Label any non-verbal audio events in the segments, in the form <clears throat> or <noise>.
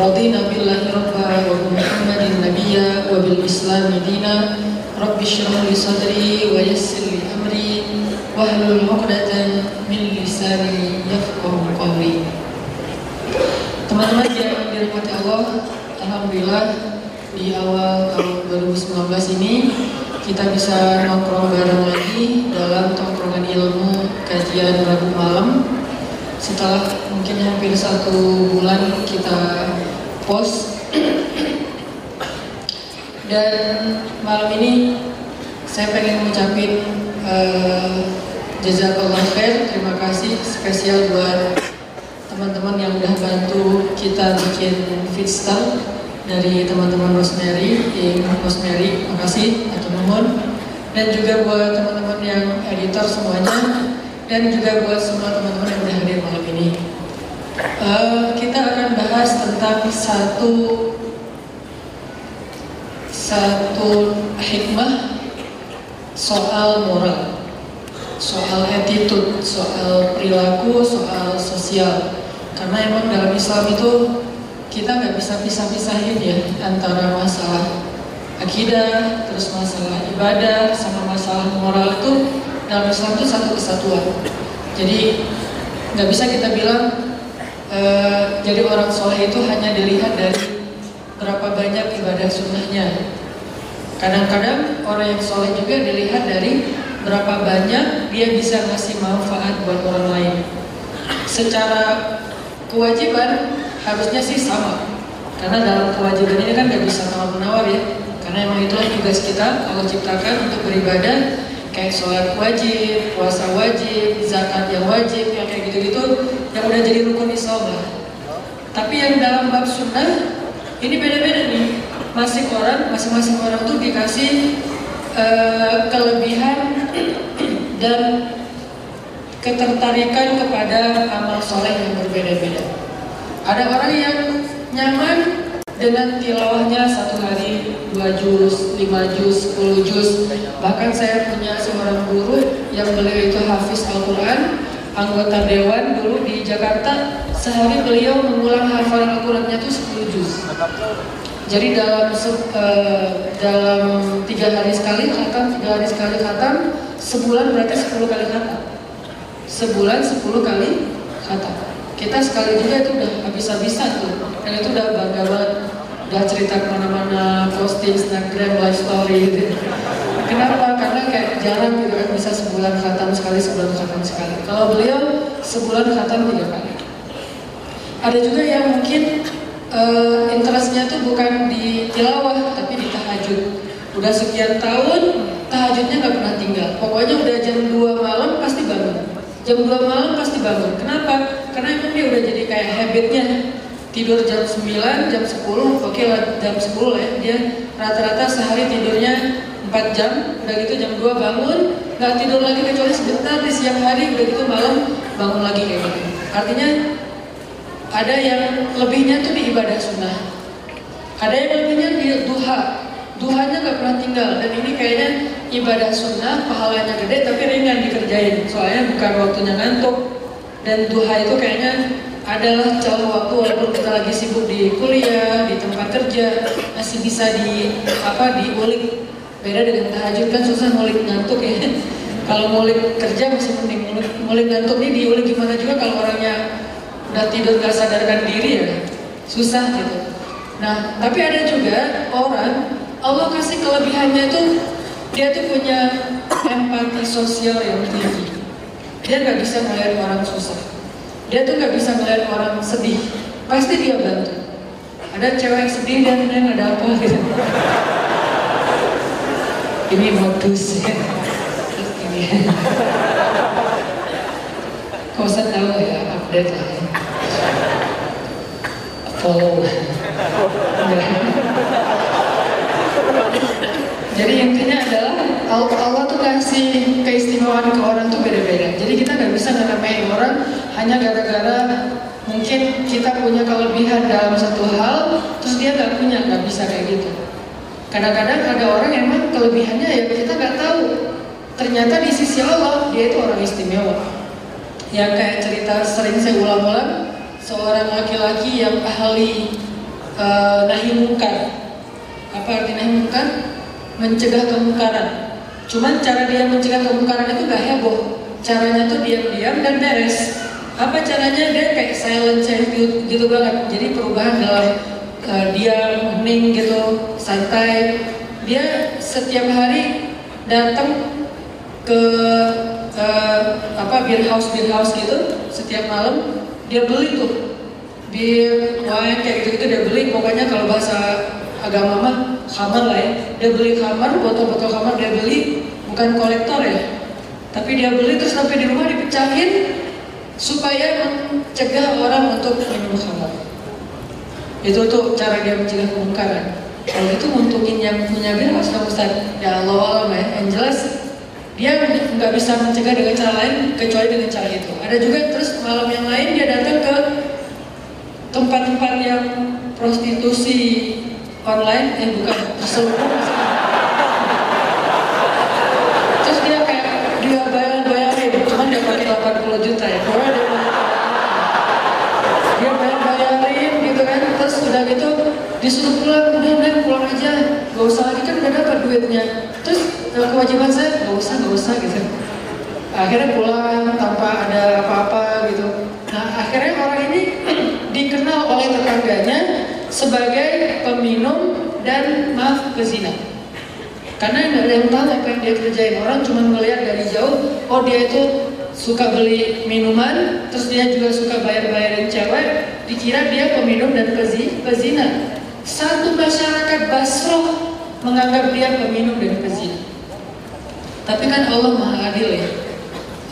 رضينا بالله ربا وبمحمد نبيا وبالإسلام دينا رب اشرح لي صدري ويسر لي أمري واحلل عقدة من لساني يفقه قولي Teman-teman yang dirahmati Allah, Alhamdulillah di awal tahun 2019 ini kita bisa nongkrong bareng lagi dalam tongkrongan ilmu kajian Rabu malam setelah mungkin hampir satu bulan kita post dan malam ini saya pengen ngucapin uh, jazakallah khair. Terima kasih spesial buat teman-teman yang udah bantu kita bikin feedstyle dari teman-teman Rosemary, tim Rosemary, makasih atau nuhun. Dan juga buat teman-teman yang editor semuanya. Dan juga buat semua teman-teman yang udah hadir malam ini. Uh, kita akan bahas tentang satu satu hikmah soal moral, soal attitude, soal perilaku, soal sosial. Karena emang dalam Islam itu kita nggak bisa pisah-pisahin ya antara masalah akidah, terus masalah ibadah, sama masalah moral itu dalam Islam itu satu kesatuan. Jadi nggak bisa kita bilang e, jadi orang soleh itu hanya dilihat dari berapa banyak ibadah sunnahnya. Kadang-kadang orang yang soleh juga dilihat dari berapa banyak dia bisa ngasih manfaat buat orang lain. Secara kewajiban harusnya sih sama. Karena dalam kewajiban ini kan nggak bisa tawar menawar ya. Karena emang itulah tugas kita Allah ciptakan untuk beribadah kayak sholat wajib, puasa wajib, zakat yang wajib, yang kayak gitu-gitu yang udah jadi rukun Islam lah. Tapi yang dalam bab sunnah ini beda-beda nih. Masing orang, masing-masing orang tuh dikasih uh, kelebihan <clears throat> dan ketertarikan kepada amal soleh yang berbeda-beda. Ada orang yang nyaman dengan tilawahnya satu hari dua juz, lima juz, sepuluh juz. Bahkan saya punya seorang guru yang beliau itu hafiz Al-Quran, anggota dewan dulu di Jakarta. Sehari beliau mengulang hafalan Al-Qurannya itu sepuluh juz. Jadi dalam uh, dalam tiga hari sekali khatam, tiga hari sekali khatam, sebulan berarti sepuluh kali khatam. Sebulan sepuluh kali khatam. Kita sekali juga itu udah habis-habisan tuh, dan itu udah bangga banget. Udah cerita ke mana-mana, posting Instagram, live story gitu. Kenapa? Karena kayak jarang gitu kan bisa sebulan khatam sekali, sebulan khatam sekali. Kalau beliau sebulan khatam tiga kali. Ada juga yang mungkin uh, interestnya tuh bukan di tilawah tapi di tahajud. Udah sekian tahun tahajudnya nggak pernah tinggal. Pokoknya udah jam 2 malam pasti bangun. Jam 2 malam pasti bangun. Kenapa? Karena emang dia udah jadi kayak habitnya. Tidur jam 9, jam 10, oke okay lah jam 10 lah ya. Dia rata-rata sehari tidurnya 4 jam, udah gitu jam 2 bangun, nggak tidur lagi kecuali sebentar di siang hari, udah gitu malam bangun lagi kayak gitu. Artinya ada yang lebihnya tuh di ibadah sunnah. Ada yang lebihnya di duha. Duhanya nggak pernah tinggal dan ini kayaknya ibadah sunnah pahalanya gede tapi ringan dikerjain. Soalnya bukan waktunya ngantuk dan duha itu kayaknya adalah celah waktu walaupun kita lagi sibuk di kuliah, di tempat kerja masih bisa di apa diulik. Beda dengan tahajud kan susah ngulik ngantuk ya. <laughs> Kalau ngulik kerja masih mending ngulik, ngulik ngantuk. Ini diulik gimana juga kalau orangnya udah tidur gak sadarkan diri ya? Susah gitu. Nah tapi ada juga orang Allah kasih kelebihannya tuh dia tuh punya empati sosial yang tinggi. Dia nggak bisa melihat orang susah dia tuh nggak bisa melihat orang sedih. Pasti dia bantu. Ada cewek yang sedih dan dan ada apa gitu <laughs> ini modus. Ya <laughs> ini kau tahu ya update lah ya. Follow. <laughs> Jadi intinya adalah Allah tuh kasih keistimewaan ke orang tuh beda-beda. Jadi kita nggak bisa namain orang hanya gara-gara mungkin kita punya kelebihan dalam satu hal, terus dia nggak punya, nggak bisa kayak gitu. Kadang-kadang ada orang emang kelebihannya ya kita nggak tahu. Ternyata di sisi Allah dia itu orang istimewa. Yang kayak cerita sering saya ulang-ulang, seorang laki-laki yang ahli uh, nahi mungkar. Apa arti nahi mungkar? mencegah kemungkaran. Cuman cara dia mencegah kemungkaran itu gak heboh. Caranya tuh diam-diam dan beres. Apa caranya dia kayak silent gitu, gitu banget. Jadi perubahan dalam uh, dia hening gitu, santai. Dia setiap hari datang ke uh, apa beer house beer house gitu setiap malam dia beli tuh bir wine kayak gitu, gitu dia beli pokoknya kalau bahasa agama mah kamar lah ya. Dia beli kamar, botol-botol kamar dia beli, bukan kolektor ya. Tapi dia beli terus sampai di rumah dipecahin supaya mencegah orang untuk minum kamar. Itu tuh cara dia mencegah kemungkaran. Kalau itu untukin yang punya bir harus Ustaz. Ya Allah Allah ya. Yang jelas dia nggak bisa mencegah dengan cara lain kecuali dengan cara itu. Ada juga terus malam yang lain dia datang ke tempat-tempat yang prostitusi online eh bukan seluruh terus dia kayak dia bayar bayarin cuman dia pakai 80 juta ya. Dia dia bayar bayarin gitu kan. Terus udah gitu disuruh pulang udah udah pulang aja. Gak usah lagi kan udah dapat duitnya. Terus eh, kewajiban saya gak usah gak usah gitu. Akhirnya pulang tanpa ada apa-apa gitu. Nah akhirnya orang ini <clears throat> dikenal oleh tetangganya sebagai peminum dan maaf pezina. Karena nggak ada yang tahu apa yang dia kerjain. Orang cuma melihat dari jauh, oh dia itu suka beli minuman, terus dia juga suka bayar-bayarin cewek, dikira dia peminum dan pezi, pezina. Satu masyarakat Basro menganggap dia peminum dan pezina. Tapi kan Allah maha adil ya.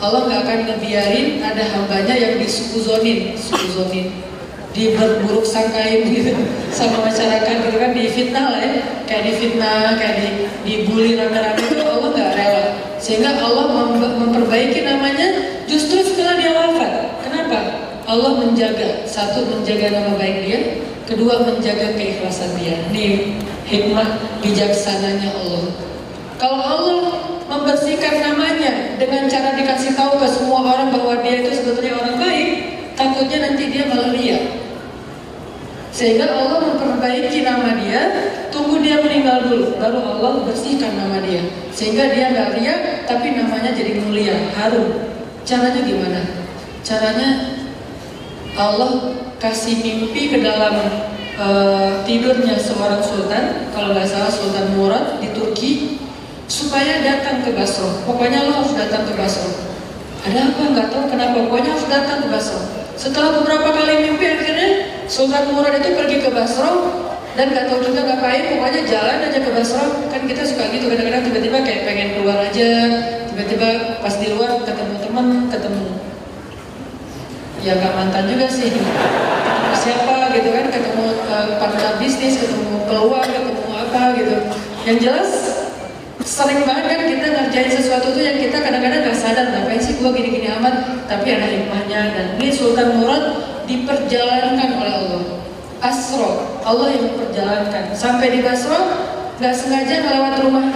Allah nggak akan ngebiarin ada hambanya yang disukuzonin, sukuzonin di berburuk sangkain gitu <laughs> sama masyarakat gitu kan difitnah lah ya. Kayak difitnah kayak di dibully rame-rame itu Allah nggak rela. Sehingga Allah mem memperbaiki namanya justru setelah dia wafat. Kenapa? Allah menjaga satu menjaga nama baik dia kedua menjaga keikhlasan dia. Ini hikmah bijaksananya Allah. Kalau Allah membersihkan namanya dengan cara dikasih tahu ke semua orang bahwa dia itu sebetulnya orang baik takutnya nanti dia malah liar sehingga Allah memperbaiki nama dia, tunggu dia meninggal dulu, baru Allah bersihkan nama dia. Sehingga dia nggak riak, tapi namanya jadi mulia, harum. Caranya gimana? Caranya Allah kasih mimpi ke dalam uh, tidurnya seorang sultan, kalau nggak salah Sultan Murad di Turki, supaya datang ke Basro. Pokoknya lo harus datang ke Basro. Ada apa? Nggak tahu kenapa. Pokoknya harus datang ke Basro. Setelah beberapa kali mimpi akhirnya Sultan Murad itu pergi ke Basro dan gak tahu juga ngapain, pokoknya jalan aja ke Basro. Kan kita suka gitu kadang-kadang tiba-tiba kayak pengen keluar aja, tiba-tiba pas di luar ketemu teman, ketemu ya gak mantan juga sih. Siapa gitu kan, ketemu uh, partner bisnis, ketemu keluar, ketemu apa gitu. Yang jelas sering banget kan kita ngerjain sesuatu tuh yang kita kadang-kadang gak sadar ngapain sih gue gini-gini amat tapi ada hikmahnya dan ini Sultan Murad diperjalankan oleh Allah. Asro Allah yang memperjalankan. Sampai di Basro gak sengaja melewat rumah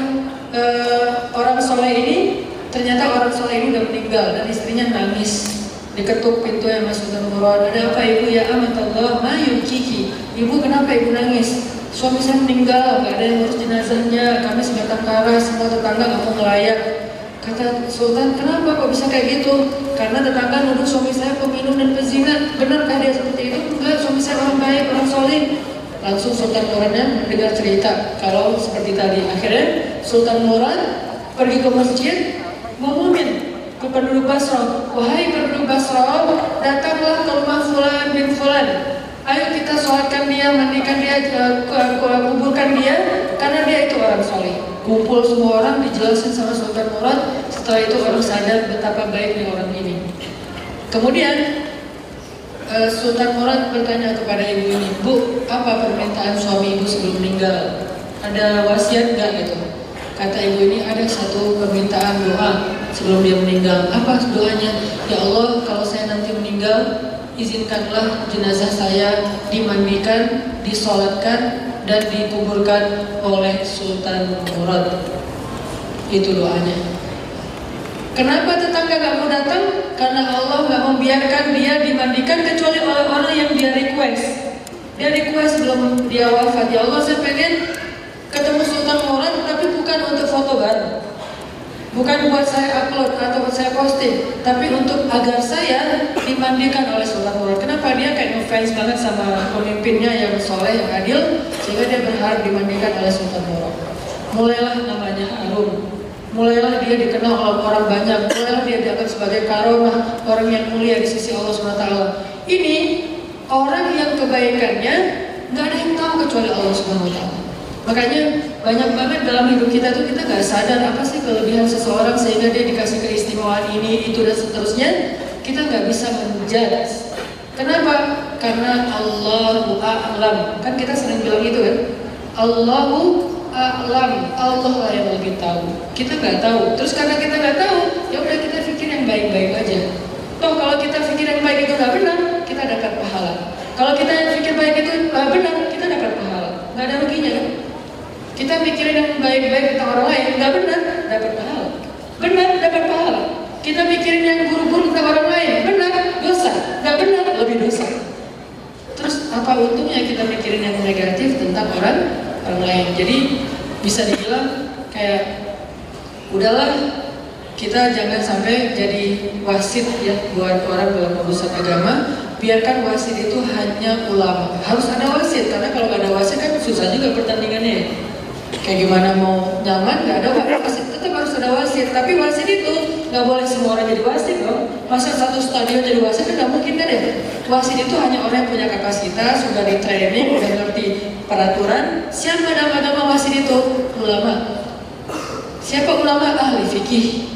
uh, orang soleh ini ternyata orang soleh ini udah meninggal dan istrinya nangis diketuk pintu yang masuk Sultan Murad ada apa ibu? Ya amat Allah ma kiki ibu kenapa ibu nangis? Suami saya meninggal, gak ada yang urus jenazahnya, kami sebatang kara, semua tetangga gak mau ngelayat. Kata Sultan, kenapa kok bisa kayak gitu? Karena tetangga nuduh suami saya peminum dan pezina. Benarkah dia seperti itu? Enggak, suami saya orang baik, orang solid. Langsung Sultan Muradnya mendengar cerita kalau seperti tadi. Akhirnya Sultan Murad pergi ke masjid, ngomongin ke penduduk Basra. Wahai penduduk Basra, datanglah ke rumah Fulan bin Fulan Ayo kita sholatkan dia, mandikan dia, uh, kuburkan dia, karena dia itu orang soleh. Kumpul semua orang dijelasin sama Sultan Murad. Setelah itu orang sadar betapa baiknya orang ini. Kemudian uh, Sultan Murad bertanya kepada ibu ini, Bu, apa permintaan suami ibu sebelum meninggal? Ada wasiat nggak gitu? kata ibu ini ada satu permintaan doa sebelum dia meninggal. Apa doanya? Ya Allah, kalau saya nanti meninggal, izinkanlah jenazah saya dimandikan, disolatkan, dan dikuburkan oleh Sultan Murad. Itu doanya. Kenapa tetangga gak mau datang? Karena Allah gak membiarkan dia dimandikan kecuali oleh orang yang dia request. Dia request belum dia wafat. Ya Allah saya pengen ketemu Sultan Murad tapi bukan untuk foto baru. Bukan buat saya upload atau buat saya posting, tapi untuk agar saya dimandikan oleh Sultan Murad. Kenapa dia kayak ngefans banget sama pemimpinnya yang soleh, yang adil, sehingga dia berharap dimandikan oleh Sultan Murad. Mulailah namanya Harun. Mulailah dia dikenal oleh orang banyak, mulailah dia dianggap sebagai karomah, orang yang mulia di sisi Allah SWT. Ini orang yang kebaikannya nggak ada yang tahu kecuali Allah SWT. Makanya banyak banget dalam hidup kita tuh kita nggak sadar apa sih kelebihan seseorang sehingga dia dikasih keistimewaan ini, itu dan seterusnya. Kita nggak bisa menjudge. Kenapa? Karena Allahu a'lam. Kan kita sering bilang itu kan. Allahu a'lam. Allah lah yang lebih tahu. Kita nggak tahu. Terus karena kita nggak tahu, ya udah kita pikir yang baik-baik aja. Toh kalau kita pikir yang baik itu nggak benar, kita dapat pahala. Kalau kita yang pikir baik itu uh, benar, kita dapat pahala. Nggak ada ruginya kan? Kita pikirin yang baik-baik tentang orang lain, nggak benar, dapat pahala. Benar, dapat pahala. Kita pikirin yang buruk-buruk tentang orang lain, benar, dosa. Nggak benar, lebih dosa. Terus apa untungnya kita pikirin yang negatif tentang orang orang lain? Jadi bisa dibilang kayak udahlah kita jangan sampai jadi wasit ya buat orang dalam urusan agama biarkan wasit itu hanya ulama harus ada wasit karena kalau nggak ada wasit kan susah juga pertandingannya kayak gimana mau nyaman nggak ada wasit tetap harus ada wasit. Tapi wasit itu nggak boleh semua orang jadi wasit dong masa satu stadion jadi wasit nggak mungkin kan ya? Wasit itu hanya orang yang punya kapasitas sudah di training udah ngerti peraturan. Siapa nama-nama wasit itu? Ulama. Siapa ulama? Ahli fikih.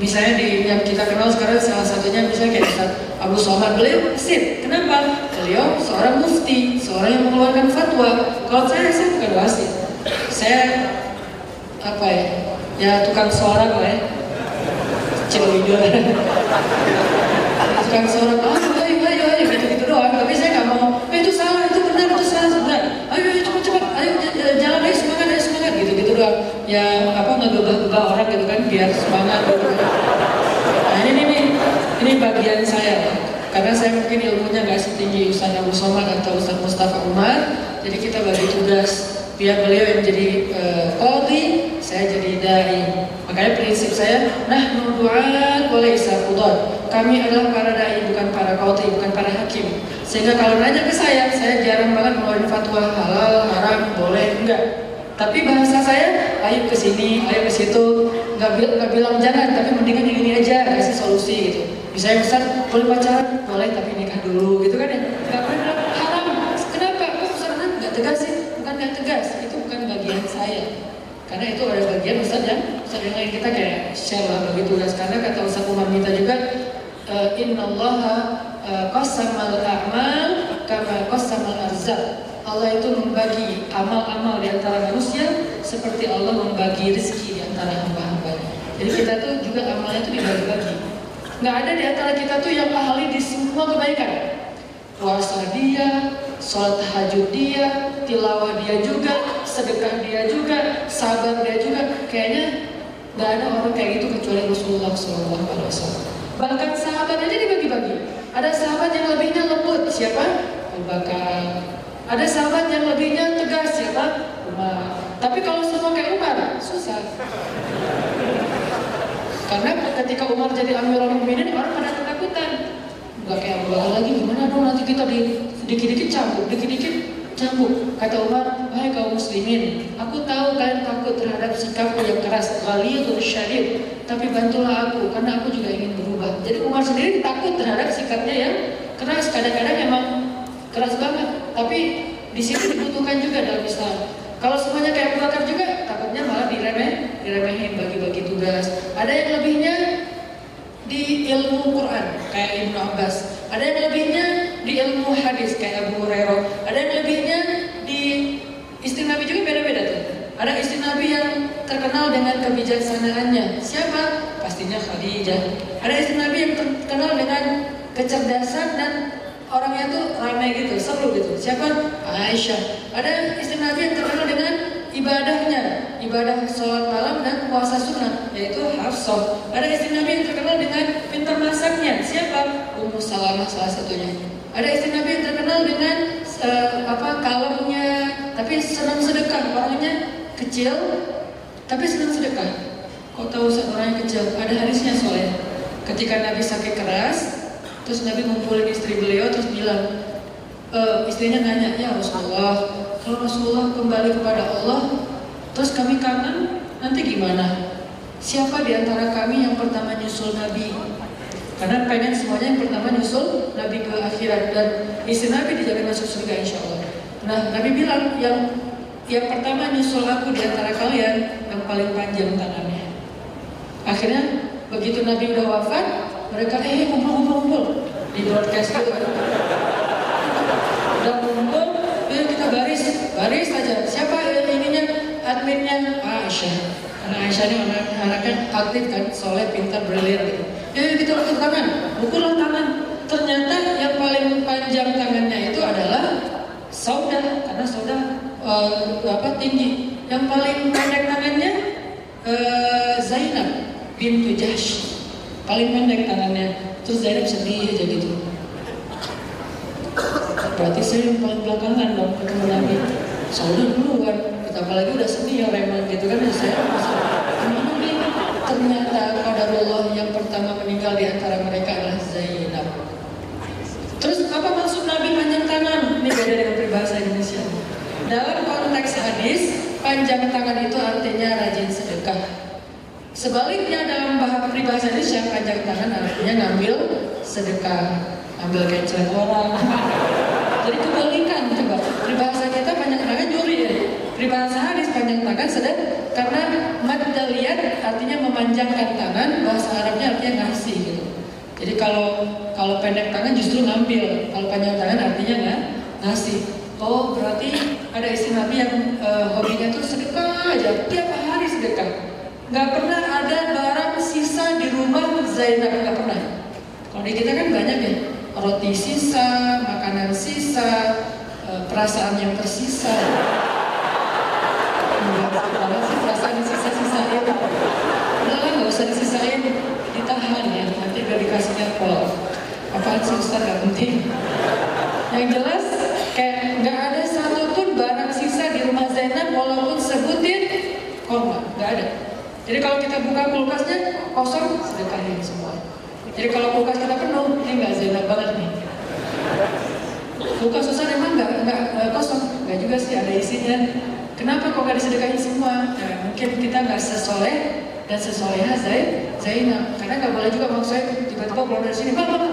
Misalnya di yang kita kenal sekarang salah satunya misalnya kayak Ustaz Abu Somad. Beliau wasit. Kenapa? Beliau seorang mufti seorang yang mengeluarkan fatwa. Kalau saya saya bukan wasit saya apa ya ya tukang suara gue ya. Cilowido <laughs> tukang suara ah ayo ayo ayo gitu gitu doang. Tapi saya nggak mau eh, itu salah itu benar itu salah benar. Ayo ayo cepat cepat ayo jalan ayo semangat ayo semangat gitu gitu doang. Ya apa ngegebah-gebah orang gitu kan biar semangat gitu. nah ini ini ini bagian saya. Karena saya mungkin ilmunya nggak setinggi Ustaz Abu Somad atau Ustaz Mustafa Umar jadi kita bagi tugas biar beliau yang jadi uh, saya jadi dai. Makanya prinsip saya, nah du'at boleh isafudon. Kami adalah para dai, bukan para qadhi, bukan para hakim. Sehingga kalau nanya ke saya, saya jarang banget ngeluarin fatwa halal, haram, boleh, enggak. Tapi bahasa saya, ayo ke sini, ayo ke situ, nggak, bilang jangan, tapi mendingan yang ini aja, kasih solusi gitu. Misalnya Ustaz, boleh pacaran? Boleh, tapi nikah dulu, gitu kan ya. Nggak pernah haram. Kenapa? Kok Ustaz nggak tegas sih? Tegas, itu bukan bagian saya. Karena itu ada bagian Ustaz yang Ustaz yang lain kita kayak share lah bagi tugas. Karena kata Ustaz Umar minta juga uh, Inna Allah uh, qasamal a'mal kama qasamal arzak. Allah itu membagi amal-amal di antara manusia seperti Allah membagi rezeki di antara hamba-hambanya. Jadi kita tuh juga amalnya itu dibagi-bagi. Nggak ada di antara kita tuh yang ahli di semua kebaikan. Puasa dia, sholat tahajud dia, tilawah dia juga, sedekah dia juga, sabar dia juga. Kayaknya nggak ada orang kayak gitu kecuali Rasulullah SAW. Bahkan sahabat aja dibagi-bagi. Ada sahabat yang lebihnya lembut, siapa? Bakar. Ada sahabat yang lebihnya tegas, siapa? Umar. Tapi kalau semua kayak Umar, susah. Karena ketika Umar jadi Amirul Mukminin, orang pada ketakutan. Gak kayak Abu lagi, gimana dong nanti kita di dikit-dikit cambuk, dikit-dikit cambuk. Kata Umar, wahai kaum muslimin, aku tahu kalian takut terhadap sikapku yang keras, atau syadid, tapi bantulah aku, karena aku juga ingin berubah. Jadi Umar sendiri takut terhadap sikapnya yang keras, kadang-kadang memang keras banget, tapi di situ dibutuhkan juga dalam Islam. Kalau semuanya kayak Abu Bakar juga, takutnya malah diremeh, diremehin bagi-bagi tugas. Ada yang lebihnya di ilmu Quran kayak Ibnu Abbas. Ada yang lebihnya di ilmu hadis kayak Abu Hurairah. Ada yang lebihnya di istri Nabi juga beda-beda tuh. Ada istri Nabi yang terkenal dengan kebijaksanaannya. Siapa? Pastinya Khadijah. Ada istri Nabi yang terkenal dengan kecerdasan dan orangnya tuh ramai gitu, seru gitu. Siapa? Aisyah. Ada istri Nabi yang terkenal dengan ibadahnya, ibadah sholat malam dan puasa sunnah, yaitu Hafsah. Ada istri Nabi yang terkenal dengan pintar masaknya. Siapa? Ummu Salamah salah satunya. Ada istri Nabi yang terkenal dengan uh, apa kalemnya, tapi senang sedekah. Orangnya kecil, tapi senang sedekah. Kok tahu orangnya kecil? Ada hadisnya soalnya. Ketika Nabi sakit keras, terus Nabi ngumpulin istri beliau terus bilang, e, istrinya nanya, ya Rasulullah, kalau Rasulullah kembali kepada Allah, terus kami kangen, nanti gimana? Siapa di antara kami yang pertama nyusul Nabi? Karena pengen semuanya yang pertama nyusul Nabi ke akhirat dan istri Nabi dijamin masuk surga insya Allah. Nah Nabi bilang yang yang pertama nyusul aku di antara kalian yang paling panjang tangannya. Akhirnya begitu Nabi udah wafat, mereka eh kumpul kumpul kumpul di broadcast gitu. Udah kumpul, ya kita baris, baris aja. Adminnya Aisyah. Karena Aisyah ini anak anaknya aktif kan, soleh, pintar, brilian gitu. Ya kita lakukan tangan, pukullah tangan. Ternyata yang paling panjang tangannya itu adalah Sauda, karena Sauda uh, apa tinggi. Yang paling pendek tangannya uh, Zainab bintu Jahsh. Paling pendek tangannya. Terus Zainab sedih aja gitu. Berarti saya yang paling belakangan dong ketemu Nabi. Sauda duluan. Apalagi udah sedih ya Reman gitu kan. Ya saya masih gimana nih? Ternyata Allah yang pertama meninggal di antara mereka adalah Zainab. Terus apa maksud Nabi panjang tangan? Ini beda dengan peribahasa Indonesia. Dalam konteks hadis, panjang tangan itu artinya rajin sedekah. Sebaliknya dalam bahasa peribahasa Indonesia, panjang tangan artinya ngambil sedekah, ambil kecil orang. Jadi kebalikan coba. Peribahasa kita panjang tangan juri Peribahasa hadis panjang tangan sedek karena madaliyat artinya memanjangkan tangan, bahasa Arabnya artinya ngasih gitu. Jadi kalau kalau pendek tangan justru ngambil, kalau panjang tangan artinya nggak ngasih. Oh berarti ada istri Nabi yang uh, hobinya tuh sedekah aja, tiap hari sedekah. Gak pernah ada barang sisa di rumah Zainab, gak pernah. Kalau di kita kan banyak ya, roti sisa, makanan sisa, uh, perasaan yang tersisa. Enggak, sih perasaan sisa-sisain. Udah lah gak usah disisain, ditahan ya, nanti gak dikasihnya pol. Apaan sih Ustaz gak penting. Yang jelas Kayak nggak ada satupun barang sisa di rumah Zainab walaupun sebutir korma, nggak ada. Jadi kalau kita buka kulkasnya kosong, sedekahin semua. Jadi kalau kulkas kita penuh, ini nggak Zainab banget nih. Kulkas susah emang nggak nggak kosong, nggak juga sih ada isinya. Kenapa kok nggak disedekahin semua? Nah, mungkin kita nggak sesoleh dan sesoleha Zain, Zainab. Karena nggak boleh juga maksud saya tiba-tiba keluar dari sini, bang, bang,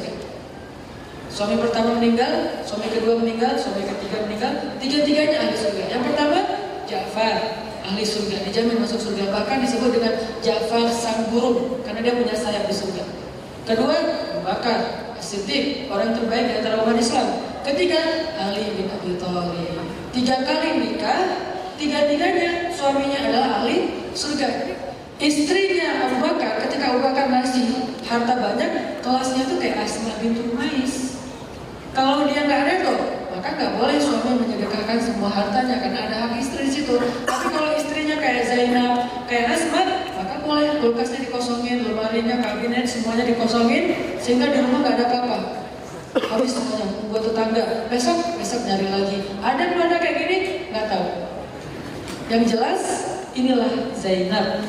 Suami pertama meninggal, suami kedua meninggal, suami ketiga meninggal, tiga-tiganya ahli surga. Yang pertama, Ja'far, ahli surga, dijamin masuk surga. Bahkan disebut dengan Ja'far sang burung, karena dia punya sayap di surga. Kedua, Abu Bakar, Siddiq, orang terbaik di antara umat Islam. Ketiga, Ali bin Abi Thalib. Tiga kali nikah, tiga-tiganya suaminya adalah ahli surga. Istrinya Abu Bakar, ketika Abu Bakar masih harta banyak, kelasnya tuh kayak Asma bintu Mais. Kalau dia nggak redo, maka nggak boleh suami menyedekahkan semua hartanya karena ada hak istri di situ. Tapi kalau istrinya kayak Zainab, kayak Asma, maka boleh kulkasnya dikosongin, lemarinya, kabinet semuanya dikosongin sehingga di rumah nggak ada apa-apa. Habis semuanya buat tetangga. Besok, besok nyari lagi. Ada mana kayak gini? Nggak tahu. Yang jelas inilah Zainab.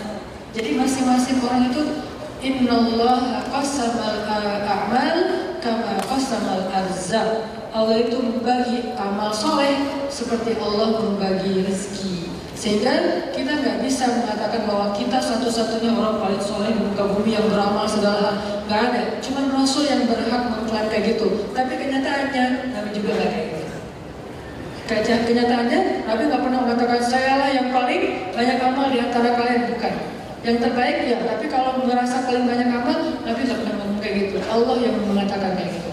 Jadi masing-masing orang itu Innallaha qasamal a'mal kama qasamal arzak. Allah itu membagi amal soleh seperti Allah membagi rezeki. Sehingga kita nggak bisa mengatakan bahwa kita satu-satunya orang paling soleh di muka bumi yang beramal segala hal. Gak ada. Cuma Rasul yang berhak mengklaim kayak gitu. Tapi kenyataannya Nabi juga gak kayak gitu. Kenyataannya Nabi gak pernah mengatakan saya lah yang paling banyak amal di antara kalian bukan. Yang terbaik ya. Tapi kalau merasa paling banyak amal Nabi gak pernah ngomong kayak gitu. Allah yang mengatakan kayak gitu.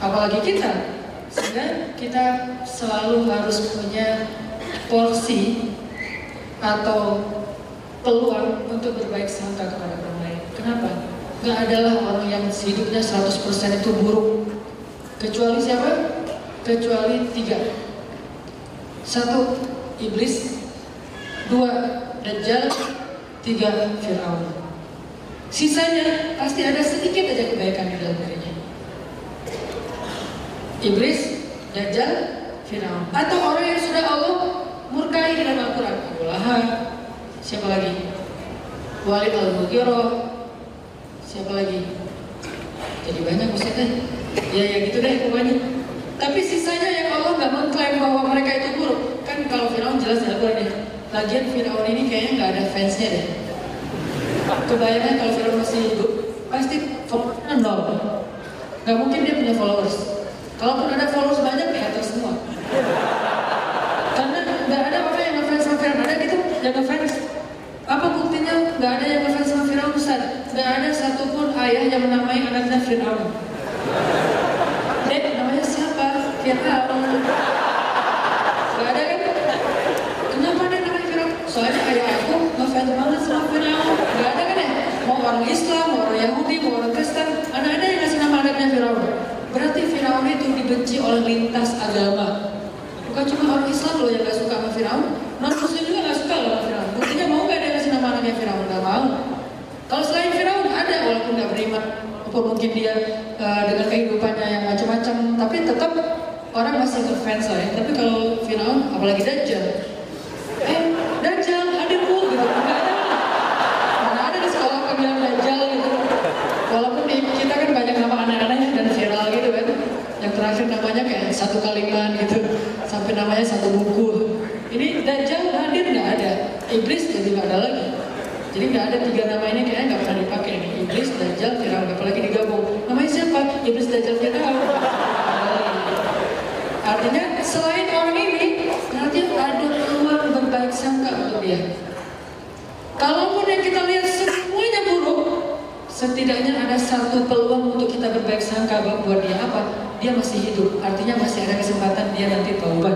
Apalagi kita. Sehingga kita selalu harus punya porsi atau peluang untuk berbaik sangka kepada orang lain. Kenapa? Gak adalah orang yang hidupnya 100% itu buruk. Kecuali siapa? Kecuali tiga. Satu, iblis. Dua, dajjal. Tiga, Fir'aun. Sisanya pasti ada sedikit aja kebaikan di dalam dirinya. Iblis, Dajjal, Fir'aun. Atau orang yang sudah Allah murkai dalam Al-Quran. Siapa lagi? Walid al-Mughirah, siapa lagi? Jadi banyak Ustaznya. Ya ya gitu deh pokoknya. Tapi sisanya yang Allah nggak mengklaim bahwa mereka itu buruk. Kan kalau Firaun jelas ya Al-Quran deh. Lagian Firaun ini kayaknya nggak ada fansnya deh. Kebayangnya kalau Firaun masih hidup, pasti followersnya nol. Gak mungkin dia punya followers. Kalaupun ada followers banyak, ya haters semua. Karena nggak ada orang yang ngefans sama Firaun. Ada gitu yang ngefans. Apa buktinya nggak ada yang ngefans sama Firaun Ustaz? Nggak ada satupun ayah yang menamai anaknya Firaun. Dek, namanya siapa? Firaun. Nggak ada kan? Kenapa dia namanya Firaun? Soalnya ayah aku ngefans banget sama Firaun. Nggak ada kan ya? Mau orang Islam, mau orang Yahudi, mau orang Kristen, mana ada yang ngasih nama anaknya Firaun? Firaun itu dibenci oleh lintas agama. Bukan cuma orang Islam loh yang gak suka sama Firaun, non Muslim juga gak suka loh sama Firaun. Buktinya mau gak dia ngasih nama anaknya Firaun? Gak mau. Kalau selain Firaun ada walaupun gak beriman, walaupun mungkin dia uh, dengan kehidupannya yang macam-macam, tapi tetap orang masih ngefans lah ya. Tapi kalau Firaun, apalagi Dajjal, eh Dajjal hadir bu, gitu. Ada. Mana ada di sekolah Dajjal gitu. Walaupun di kita kan banyak nama anak-anaknya dan viral gitu kan. Terakhir namanya kayak satu kalimat gitu. Sampai namanya satu buku. Ini Dajjal hadir nggak ada. Iblis jadi nggak ada lagi. Jadi nggak ada tiga nama ini kayaknya nggak pernah dipakai nih. Iblis, Dajjal, Firaun. Apalagi digabung. Namanya siapa? Iblis, Dajjal, Firaun. Artinya selain orang ini, berarti ada peluang berbaik sangka untuk dia. Kalaupun yang kita lihat semuanya buruk, setidaknya ada satu peluang untuk kita berbaik sangka buat dia apa? Dia masih hidup, artinya masih ada kesempatan dia nanti taubat.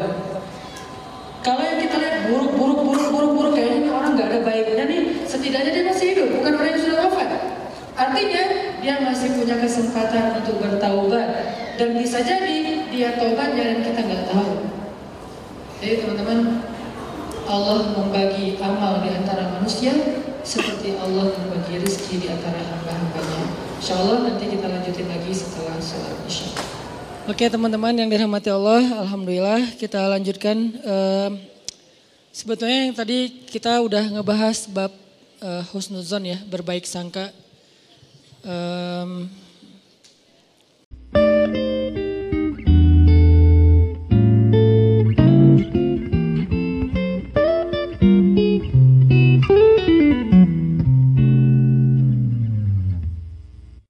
Kalau yang kita lihat buruk, buruk, buruk, buruk, buruk, kayaknya ini orang nggak ada baiknya nih, setidaknya dia masih hidup, bukan orang yang sudah wafat. Artinya dia masih punya kesempatan untuk bertaubat dan bisa jadi dia taubatnya dan kita nggak tahu. Jadi teman-teman, Allah membagi amal di antara manusia seperti Allah membagi rezeki di antara hamba-hambanya. Insya Allah nanti kita lanjutin lagi setelah sholat isya. Oke teman-teman yang dirahmati Allah, Alhamdulillah kita lanjutkan. Uh, sebetulnya yang tadi kita udah ngebahas bab uh, husnuzon ya, berbaik sangka. Um,